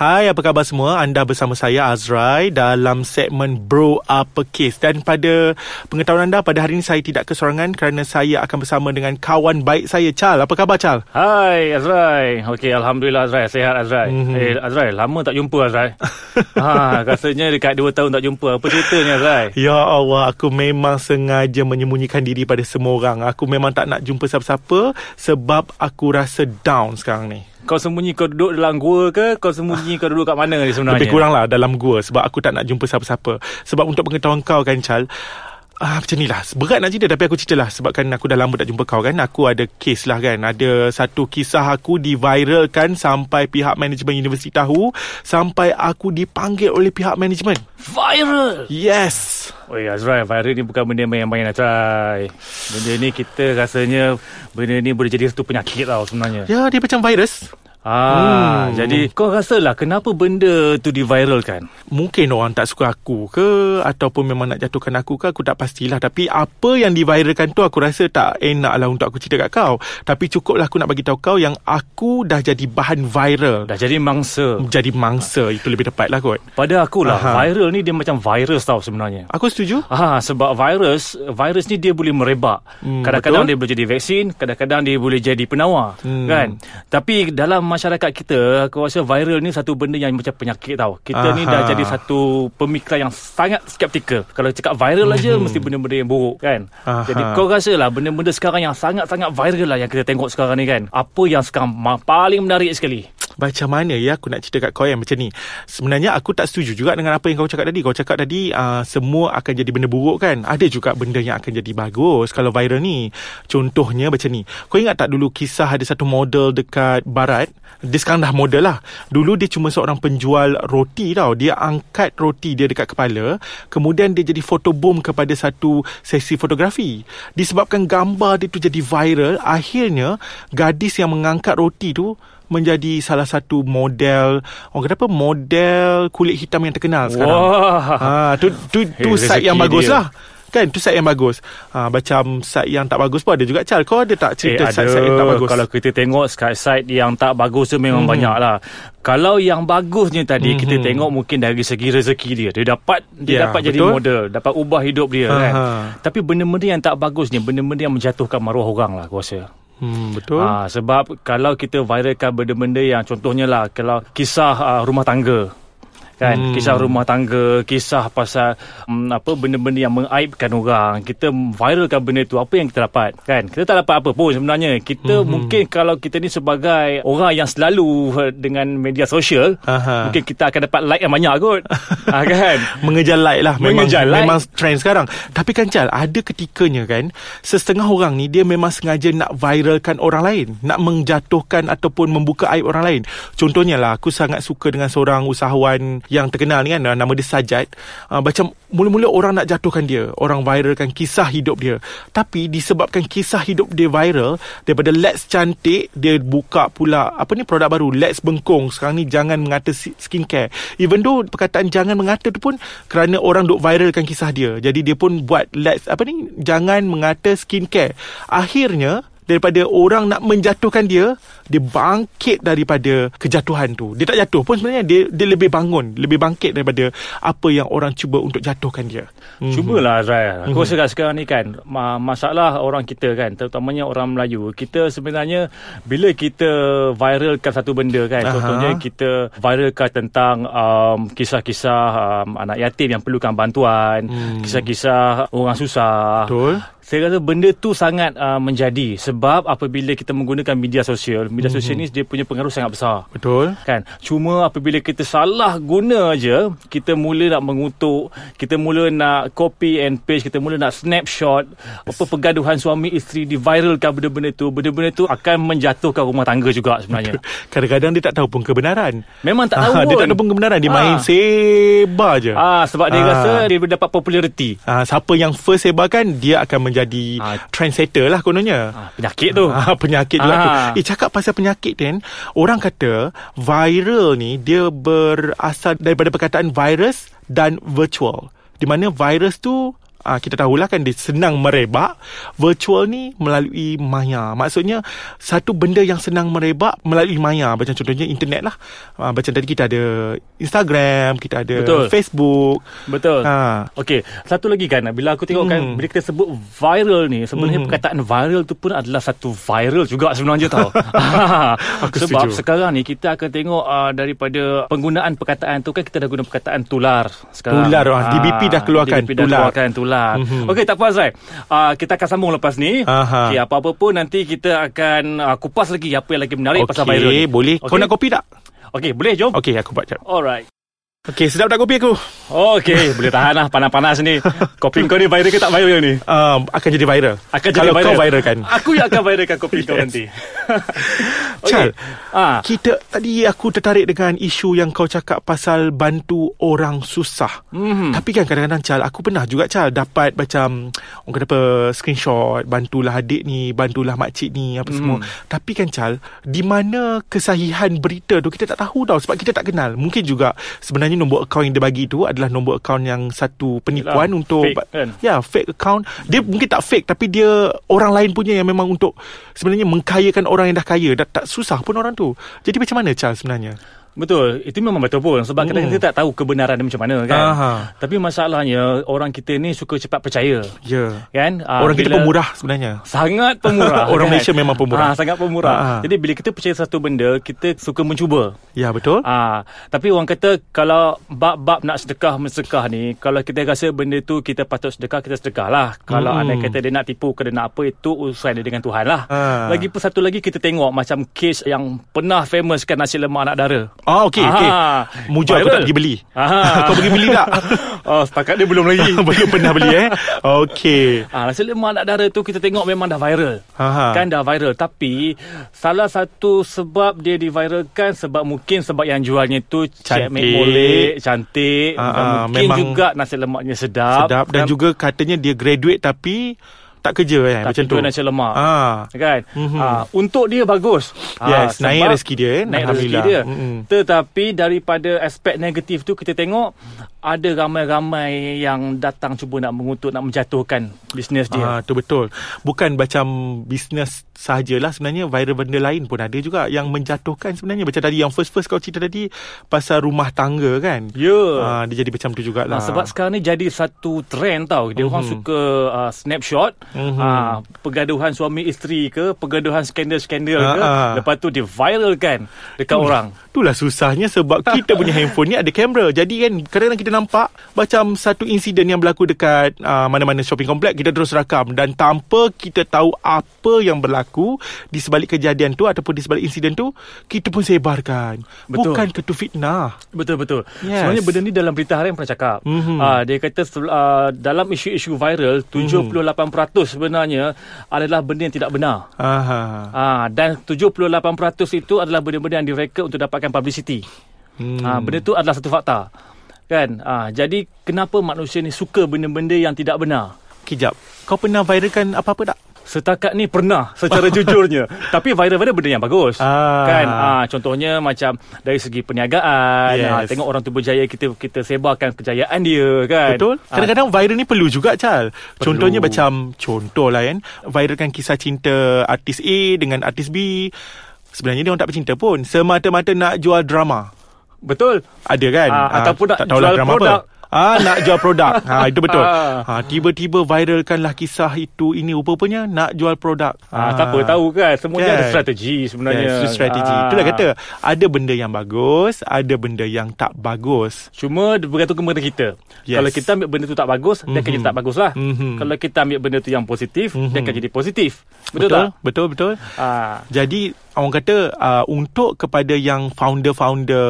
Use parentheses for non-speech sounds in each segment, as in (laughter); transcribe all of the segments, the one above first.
Hai, apa khabar semua? Anda bersama saya Azrai dalam segmen Bro Apa Case. Dan pada pengetahuan anda, pada hari ini saya tidak kesorangan kerana saya akan bersama dengan kawan baik saya, Chal. Apa khabar, Chal? Hai Azrai. Okey, alhamdulillah Azrai, sehat Azrai. Mm-hmm. Eh Azrai, lama tak jumpa Azrai. (laughs) ha, rasanya dekat 2 tahun tak jumpa. Apa ceritanya Azrai? Ya Allah, aku memang sengaja menyembunyikan diri pada semua orang. Aku memang tak nak jumpa siapa-siapa sebab aku rasa down sekarang ni. Kau sembunyi kau duduk dalam gua ke? Kau sembunyi kau duduk kat mana ni sebenarnya? Lebih kurang lah dalam gua sebab aku tak nak jumpa siapa-siapa. Sebab untuk pengetahuan kau kan, Chal, Ah, macam ni lah. Berat nak cerita Tapi aku cerita lah. Sebab kan aku dah lama tak jumpa kau kan. Aku ada kes lah kan. Ada satu kisah aku Diviralkan Sampai pihak manajemen universiti tahu Sampai aku dipanggil oleh pihak manajemen Viral! Yes! Oh ya Azrai Viral ni bukan benda main-main Azrai. Benda ni kita rasanya Benda ni boleh jadi satu penyakit tau sebenarnya. Ya dia macam virus Ah, hmm. jadi kau rasalah kenapa benda tu diviralkan? Mungkin orang tak suka aku ke ataupun memang nak jatuhkan aku ke aku tak pastilah tapi apa yang diviralkan tu aku rasa tak enak lah untuk aku cerita kat kau. Tapi cukuplah aku nak bagi tahu kau yang aku dah jadi bahan viral. Dah jadi mangsa. Jadi mangsa itu lebih tepat lah kot. Pada aku lah Aha. viral ni dia macam virus tau sebenarnya. Aku setuju. Ah, sebab virus virus ni dia boleh merebak. Hmm, kadang-kadang betul? dia boleh jadi vaksin, kadang-kadang dia boleh jadi penawar, hmm. kan? Tapi dalam masyarakat kita aku rasa viral ni satu benda yang macam penyakit tau kita Aha. ni dah jadi satu pemikiran yang sangat skeptikal kalau cakap viral mm-hmm. aja mesti benda-benda yang buruk kan Aha. jadi kau rasa lah benda-benda sekarang yang sangat-sangat viral lah yang kita tengok sekarang ni kan apa yang sekarang paling menarik sekali macam mana ya aku nak cerita kat kau yang macam ni? Sebenarnya aku tak setuju juga dengan apa yang kau cakap tadi. Kau cakap tadi uh, semua akan jadi benda buruk kan? Ada juga benda yang akan jadi bagus kalau viral ni. Contohnya macam ni. Kau ingat tak dulu kisah ada satu model dekat barat? Dia sekarang dah model lah. Dulu dia cuma seorang penjual roti tau. Dia angkat roti dia dekat kepala. Kemudian dia jadi photobomb kepada satu sesi fotografi. Disebabkan gambar dia tu jadi viral akhirnya gadis yang mengangkat roti tu menjadi salah satu model orang kata apa model kulit hitam yang terkenal sekarang. Wah. Ha tu tu tu hey, site yang bagus dia. lah. Kan tu site yang bagus. Ha macam site yang tak bagus pun ada juga Chal. Kau ada tak cerita eh, site-site yang tak bagus? Kalau kita tengok site-site yang tak bagus tu memang hmm. banyak lah. Kalau yang bagusnya tadi hmm. kita tengok mungkin dari segi rezeki dia. Dia dapat dia ya, dapat betul? jadi model, dapat ubah hidup dia kan. Tapi benda-benda yang tak bagusnya, benda-benda yang menjatuhkan maruah orang lah aku rasa. Hmm, betul. Ha, sebab kalau kita viralkan benda-benda yang contohnya lah kalau kisah uh, rumah tangga kan? Hmm. kisah rumah tangga kisah pasal um, apa benda-benda yang mengaibkan orang. Kita viralkan benda tu apa yang kita dapat? Kan? Kita tak dapat apa pun sebenarnya. Kita hmm. mungkin kalau kita ni sebagai orang yang selalu dengan media sosial Aha. mungkin kita akan dapat like yang banyak kot. Ha, (laughs) kan? Mengejar like lah memang, mengejar like. memang trend sekarang. Tapi kan Chal ada ketikanya kan setengah orang ni dia memang sengaja nak viralkan orang lain. Nak menjatuhkan ataupun membuka aib orang lain. Contohnya lah aku sangat suka dengan seorang usahawan yang terkenal ni kan nama dia Sajat uh, macam mula-mula orang nak jatuhkan dia orang viralkan kisah hidup dia. Tapi disebabkan kisah hidup dia viral daripada Let's Cantik dia buka pula apa ni produk baru Let's Bengkong. Sekarang ni jangan mengata skincare. Even though perkataan jangan mengata tu pun kerana orang duk viralkan kisah dia. Jadi dia pun buat Let's apa ni jangan mengata skincare. Akhirnya daripada orang nak menjatuhkan dia dia bangkit daripada kejatuhan tu dia tak jatuh pun sebenarnya dia dia lebih bangun lebih bangkit daripada apa yang orang cuba untuk jatuhkan dia mm-hmm. cubalah Azrael aku mm-hmm. rasa sekarang ni kan masalah orang kita kan terutamanya orang Melayu kita sebenarnya bila kita viralkan satu benda kan Aha. contohnya kita viralkan tentang um, kisah-kisah um, anak yatim yang perlukan bantuan mm. kisah-kisah orang susah betul saya rasa benda tu sangat uh, menjadi sebab apabila kita menggunakan media sosial. Media sosial mm-hmm. ni dia punya pengaruh sangat besar. Betul. Kan? Cuma apabila kita salah guna aja kita mula nak mengutuk kita mula nak copy and paste kita mula nak snapshot yes. apa pergaduhan suami isteri diviralkan benda-benda tu benda-benda tu akan menjatuhkan rumah tangga juga sebenarnya. Kadang-kadang dia tak tahu pun kebenaran. Memang tak tahu dia tak tahu pun kebenaran. Dia ha. main sebar je. Ah sebab dia ha. rasa dia dapat populariti. Ah siapa yang first sebarkan dia akan menjadi jadi ha. trendsetter lah kononnya. Ha, penyakit tu. Ha, penyakit ha. juga tu. Eh cakap pasal penyakit kan, orang kata viral ni dia berasal daripada perkataan virus dan virtual. Di mana virus tu uh, kita tahulah kan dia senang merebak virtual ni melalui maya maksudnya satu benda yang senang merebak melalui maya macam contohnya internet lah uh, macam tadi kita ada Instagram kita ada Betul. Facebook Betul. Ha. Okey, satu lagi kan bila aku tengok kan Hmm. bila kita sebut viral ni sebenarnya perkataan viral tu pun adalah satu viral juga sebenarnya tau. (laughs) (laughs) Aku Sebab setuju. sekarang ni kita akan tengok uh, daripada penggunaan perkataan tu kan kita dah guna perkataan tular sekarang. Tular, ah, DBP dah keluarkan DBP dah tular. keluarkan tular. Mhm. Okey, tak apa Azrai. Uh, kita akan sambung lepas ni. Aha. Okey, apa-apa pun nanti kita akan uh, kupas lagi apa yang lagi menarik pasal viral Okey, ni. boleh. Kau Okey? nak kopi tak? Okey, boleh jom. Okey, aku buat jap. Alright. Okey, sedap tak kopi aku? Okey, boleh tahan lah panas-panas ni. Kopi kau ni viral ke tak viral ni? Um, akan jadi viral. Akan jadi Kalau viral. kau viralkan. Aku yang akan viralkan kopi (laughs) kau Yes. nanti. (laughs) Chal, Ah, kita tadi aku tertarik dengan isu yang kau cakap pasal bantu orang susah. Mhm. Tapi kan kadang-kadang Chal, aku pernah juga Chal dapat macam orang kata apa screenshot, bantulah adik ni, bantulah makcik ni apa semua. Mhm. Tapi kan Chal, di mana kesahihan berita tu kita tak tahu tau sebab kita tak kenal. Mungkin juga sebenarnya nombor akaun yang dia bagi tu adalah nombor akaun yang satu penipuan Yalah, untuk fake kan? Ya, fake account. Dia mungkin tak fake tapi dia orang lain punya yang memang untuk sebenarnya mengkayakan orang yang dah kaya. Dah tak susah pun orang tu. Jadi macam mana Charles sebenarnya? Betul. Itu memang betul pun sebab Hmm. kadang-kadang kita tak tahu kebenaran dia macam mana kan. Aha. Tapi masalahnya orang kita ni suka cepat percaya. Ya. Kan? Ah, orang kita pemurah sebenarnya. Sangat pemurah. (laughs) Orang kan? Malaysia memang pemurah. Ah, sangat pemurah. Ah, ah. Jadi bila kita percaya satu benda, kita suka mencuba. Ya, betul. Ah, tapi orang kata kalau bab-bab nak sedekah mensedekah ni, kalau kita rasa benda tu kita patut sedekah, kita sedekah lah. Kalau anda kata dia nak tipu ke dia nak apa, itu urusan dia dengan Tuhan lah. Ah. Lagi pun satu lagi kita tengok macam kes yang pernah famous kan nasi lemak anak dara. Ah, okey, okey. Mujuk aku tak pergi beli. Ah. (laughs) Kau pergi beli tak? (laughs) oh, setakat dia belum lagi. (laughs) Belum pernah beli eh. Okey. Ah, nasi lemak anak dara tu kita tengok memang dah viral. Aha. Kan dah viral Tapi Salah satu sebab dia diviralkan Sebab mungkin sebab yang jualnya tu Cantik. Cik molek Cantik Ah, Dan ah, Mungkin memang juga nasi lemaknya sedap Sedap dan juga katanya dia graduate tapi tak kerja kan tak macam tu. jual nasi lemak Ah. Kan Mhm. ah, Untuk dia bagus Yes, Ah, naik rezeki dia, eh. Naik rezeki dia Mm-mm. Tetapi daripada aspek negatif tu Kita tengok Ada ramai-ramai yang datang cuba nak mengutuk Nak menjatuhkan bisnes dia Ah, tu betul. Bukan macam bisnes sahajalah sebenarnya viral benda lain pun ada juga yang menjatuhkan sebenarnya macam tadi yang first-first kau cerita tadi pasal rumah tangga kan. Ya Ah, dia jadi macam tu jugalah. Ah, sebab sekarang ni jadi satu trend tau. Dia orang Mhm. suka uh, snapshot Mhm. ah, pergaduhan suami isteri ke, pergaduhan skandal-skandal ke. Ah, ah. Lepas tu dia viralkan dekat orang. Itulah susahnya sebab (laughs) kita punya handphone ni ada kamera. Jadi kan kadang-kadang kita nampak macam satu insiden yang berlaku dekat uh, mana-mana shopping complex kita terus rakam dan tanpa kita tahu apa yang berlaku di sebalik kejadian tu ataupun di sebalik insiden tu kita pun sebarkan. Betul. Bukan ketu fitnah. Betul betul. Yes. Sebenarnya benda ni dalam berita harian pernah cakap. Mhm. Ah, dia kata ah, dalam isu-isu viral 78% sebenarnya adalah benda yang tidak benar. Aha. Ah, dan 78% itu adalah benda-benda yang direka untuk dapatkan publicity. Hmm. Ha, benda tu adalah satu fakta. Kan? Ha, jadi kenapa manusia ni suka benda-benda yang tidak benar? Kejap. Kau pernah viralkan apa-apa tak? Setakat ni pernah secara (laughs) jujurnya. Tapi viral-viral benda yang bagus. Ah. Kan? Ha, contohnya macam dari segi perniagaan, Yes. ha, tengok orang tu berjaya kita kita sebarkan kejayaan dia kan. Betul. Ha, Kadang-kadang viral ni perlu juga Chal. Perlu. Contohnya macam contoh lah kan, viralkan kisah cinta artis A dengan artis B. Sebenarnya dia orang tak bercinta pun. Semata-mata nak jual drama. Betul. Ada kan? Ah, ataupun nak jual produk. Apa. Ah nak jual produk. (laughs) ha itu betul. Ah. Ha tiba-tiba viralkanlah kisah itu ini rupanya nak jual produk. Ha, tak apa tahu kan semuanya Kan? ada strategi sebenarnya. Yes, strategi. Ah. Itulah kata ada benda yang bagus, ada benda yang tak bagus. Cuma bergantung kepada kita. Yes. Kalau kita ambil benda tu tak bagus, mm-hmm. dia akan jadi tak bagus lah. Mhm. Kalau kita ambil benda tu yang positif, mm-hmm. dia akan jadi positif. Betul, Betul, tak? betul, betul. Ah, Jadi orang kata uh, untuk kepada yang founder-founder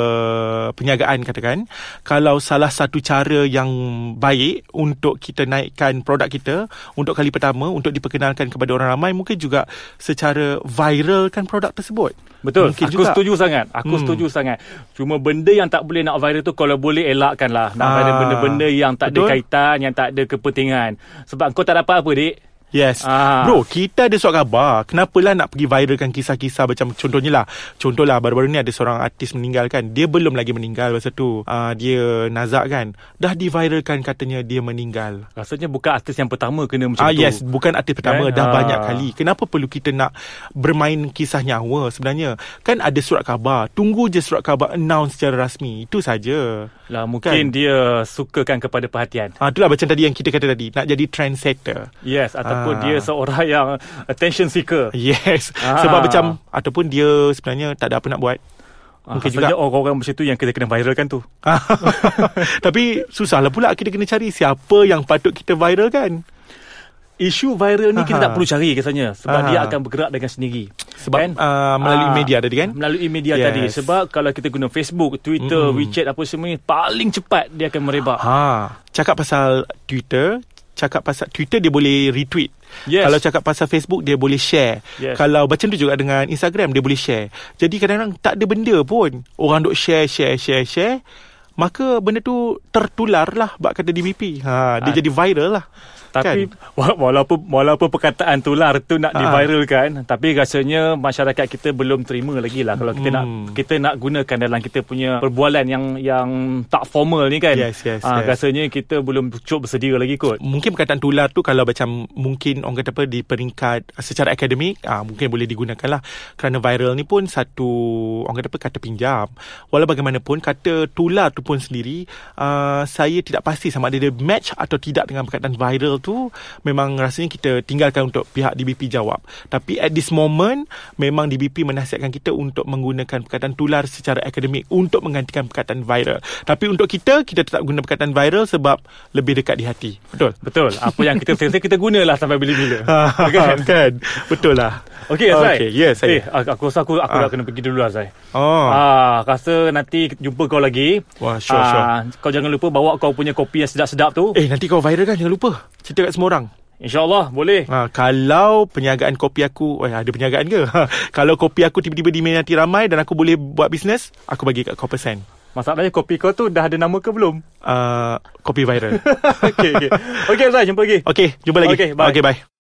perniagaan katakan kalau salah satu cara yang baik untuk kita naikkan produk kita untuk kali pertama untuk diperkenalkan kepada orang ramai mungkin juga secara viralkan produk tersebut. betul. Mungkin aku juga. setuju sangat. Aku Hmm. setuju sangat. Cuma benda yang tak boleh nak viral tu kalau boleh elakkan lah. Nak Ah, viral benda-benda yang tak betul. ada kaitan, yang tak ada kepentingan. Sebab kau tak dapat apa, dik? Yes. Ah. Bro kita ada surat khabar. Kenapalah nak pergi viralkan kisah-kisah Macam contohnya lah. Contohlah baru-baru ni ada seorang artis meninggal kan Dia belum lagi meninggal masa tu. Uh, Dia Nazak kan? Dah diviralkan katanya dia meninggal. Rasanya bukan artis yang pertama kena macam ah, tu? Yes bukan artis pertama. Kan? Dah ah. banyak kali. Kenapa perlu kita nak Bermain kisah nyawa sebenarnya? Kan ada surat khabar. Tunggu je surat khabar Announce secara rasmi. Itu saja. Lah mungkin kan? dia sukakan kepada perhatian. Ah itulah macam tadi yang kita kata tadi. Nak jadi trendsetter. Yes ataupun ah. dia seorang yang attention seeker. Yes. Ah. Sebab macam ataupun dia sebenarnya tak ada apa nak buat. Ah, mungkin juga orang-orang macam tu yang kita kena viralkan tu. (laughs) Tapi susahlah pula kita kena cari siapa yang patut kita viralkan isu viral ni Aha. kita tak perlu cari kesannya sebab Aha. dia akan bergerak dengan sendiri sebab kan? uh, melalui uh, media tadi kan melalui media yes. tadi sebab kalau kita guna Facebook Twitter mm. WeChat apa semua ni paling cepat dia akan merebak ha cakap pasal Twitter cakap pasal Twitter dia boleh retweet yes. kalau cakap pasal Facebook dia boleh share yes. kalau macam tu juga dengan Instagram dia boleh share jadi kadang-kadang tak ada benda pun orang duk share share share share maka benda tu tertular lah bak kata DBP ha dia ha. jadi viral lah tapi kan? (laughs) walaupun walaupun perkataan tular tu nak ha. diviralkan tapi rasanya masyarakat kita belum terima lagi lah kalau kita hmm. nak kita nak gunakan dalam kita punya perbualan yang yang tak formal ni kan. Yes, yes, ha, yes. rasanya kita belum cukup bersedia lagi kot. Mungkin perkataan tular tu kalau macam mungkin orang kata apa di peringkat secara akademik ha, mungkin boleh digunakan lah kerana viral ni pun satu orang kata apa kata pinjam. Walau bagaimanapun kata tular tu pun sendiri uh, saya tidak pasti sama ada dia match atau tidak dengan perkataan viral tu memang rasanya kita tinggalkan untuk pihak DBP jawab. Tapi at this moment memang DBP menasihatkan kita untuk menggunakan perkataan tular secara akademik untuk menggantikan perkataan viral. Tapi untuk kita kita tetap guna perkataan viral sebab lebih dekat di hati. Betul. Betul. Apa yang kita selesai kita gunalah sampai bila-bila. (laughs) kan? kan? Betul lah. Okey Azrai. Okay, yes, eh, aku rasa aku aku ah. dah kena pergi dulu Azrai. Oh. Ah, rasa nanti jumpa kau lagi. Wah, sure, ah, sure. Kau jangan lupa bawa kau punya kopi yang sedap-sedap tu. Eh, nanti kau viral kan jangan lupa. Cerita kat semua orang. InsyaAllah boleh ha, Kalau penyagaan kopi aku oh, Ada penyagaan ke? Ha, (laughs) kalau kopi aku tiba-tiba diminati ramai Dan aku boleh buat bisnes Aku bagi kat kau persen Masalahnya kopi kau tu dah ada nama ke belum? Uh, kopi viral (laughs) Okay, okay. Okay, Zai, jumpa lagi Okay, jumpa lagi Okay, bye, okay, bye.